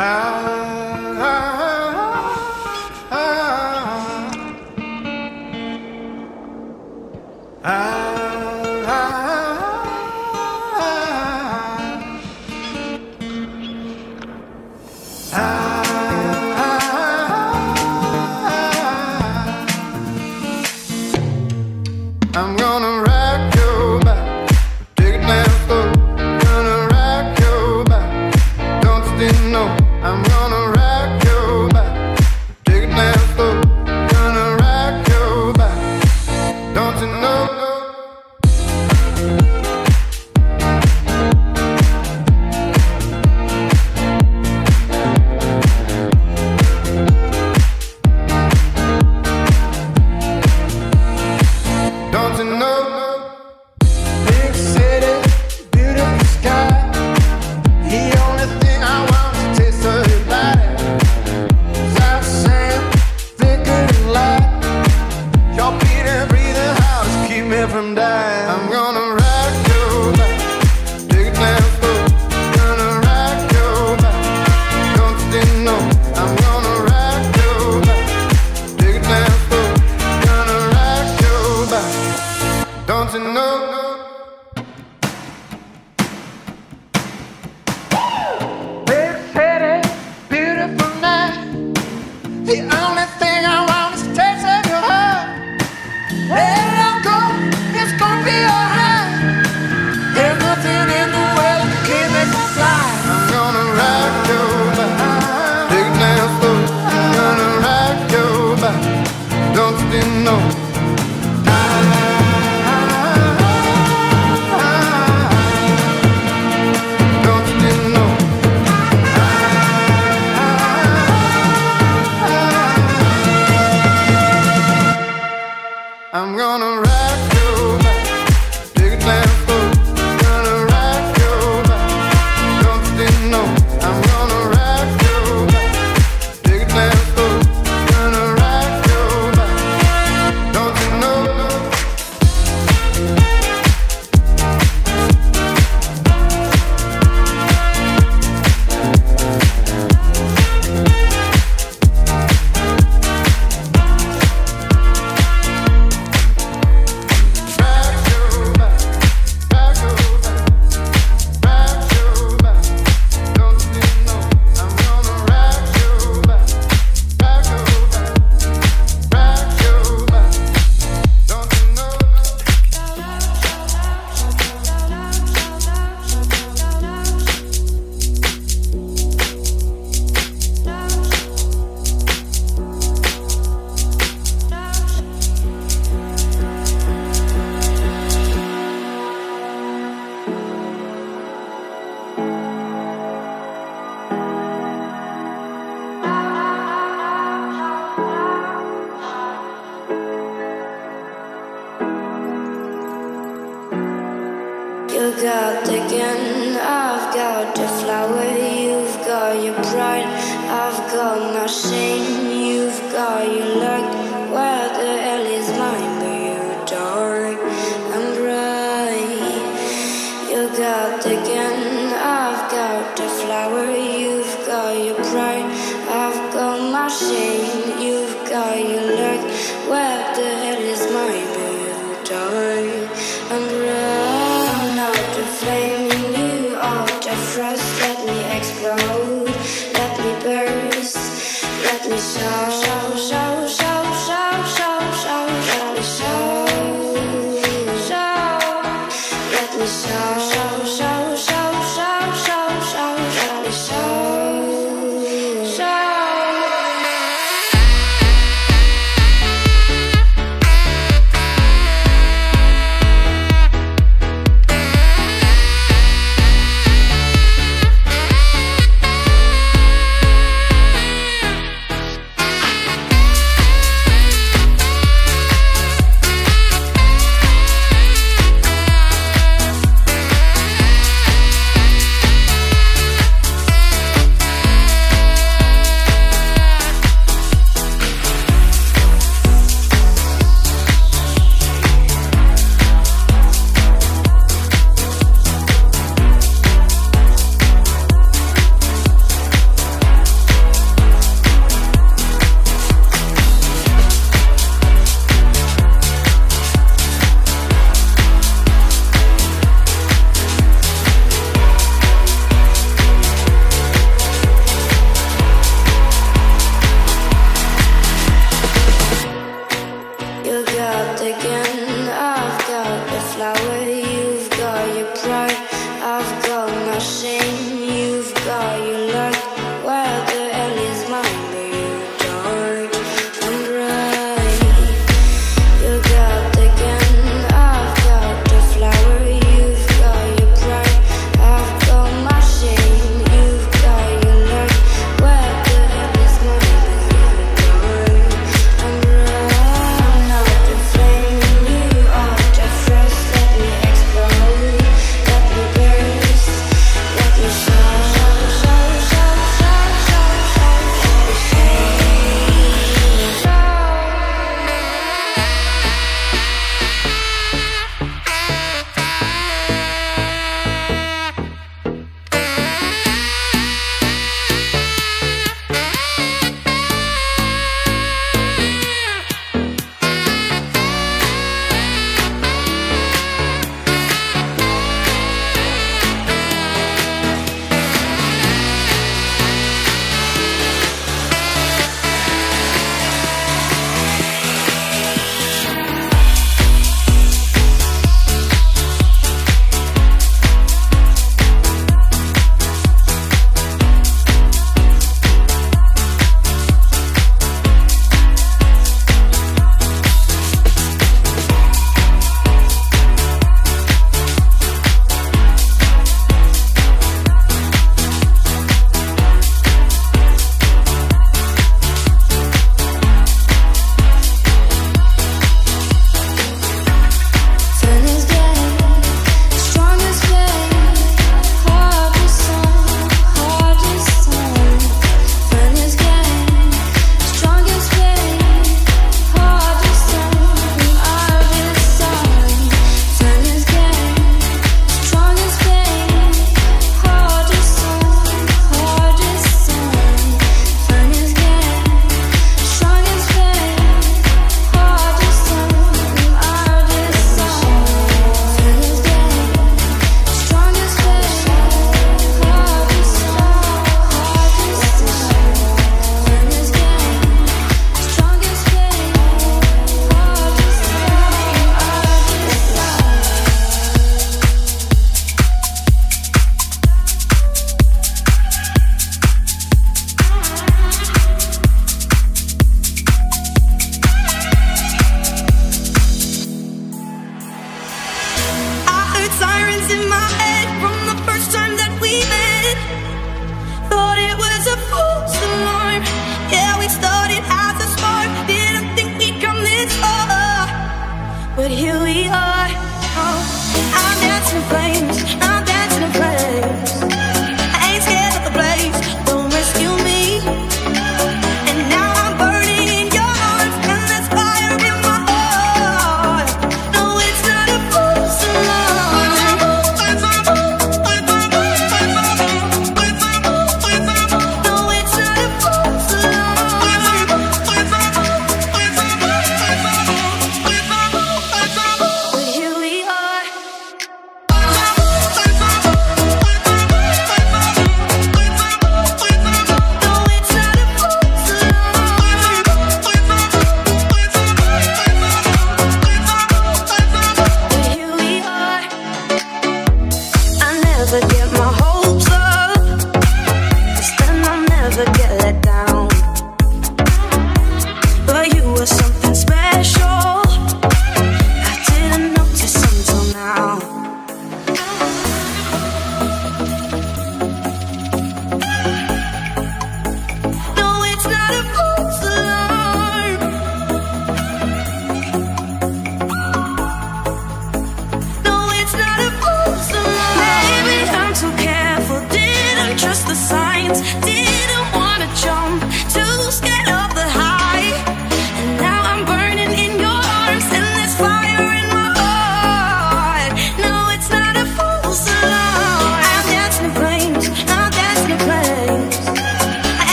I'm Bye.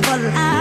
live a lie.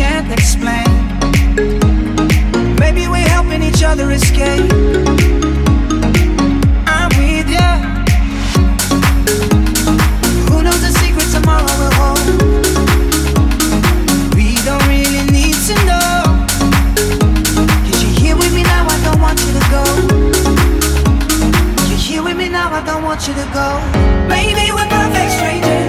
can't explain. Maybe we're helping each other escape. I'm with. Who knows the secret tomorrow will hold? We don't really need to you're here with me now, I don't want you to go. You're here with me now, I don't want you to go. Maybe we're perfect strangers.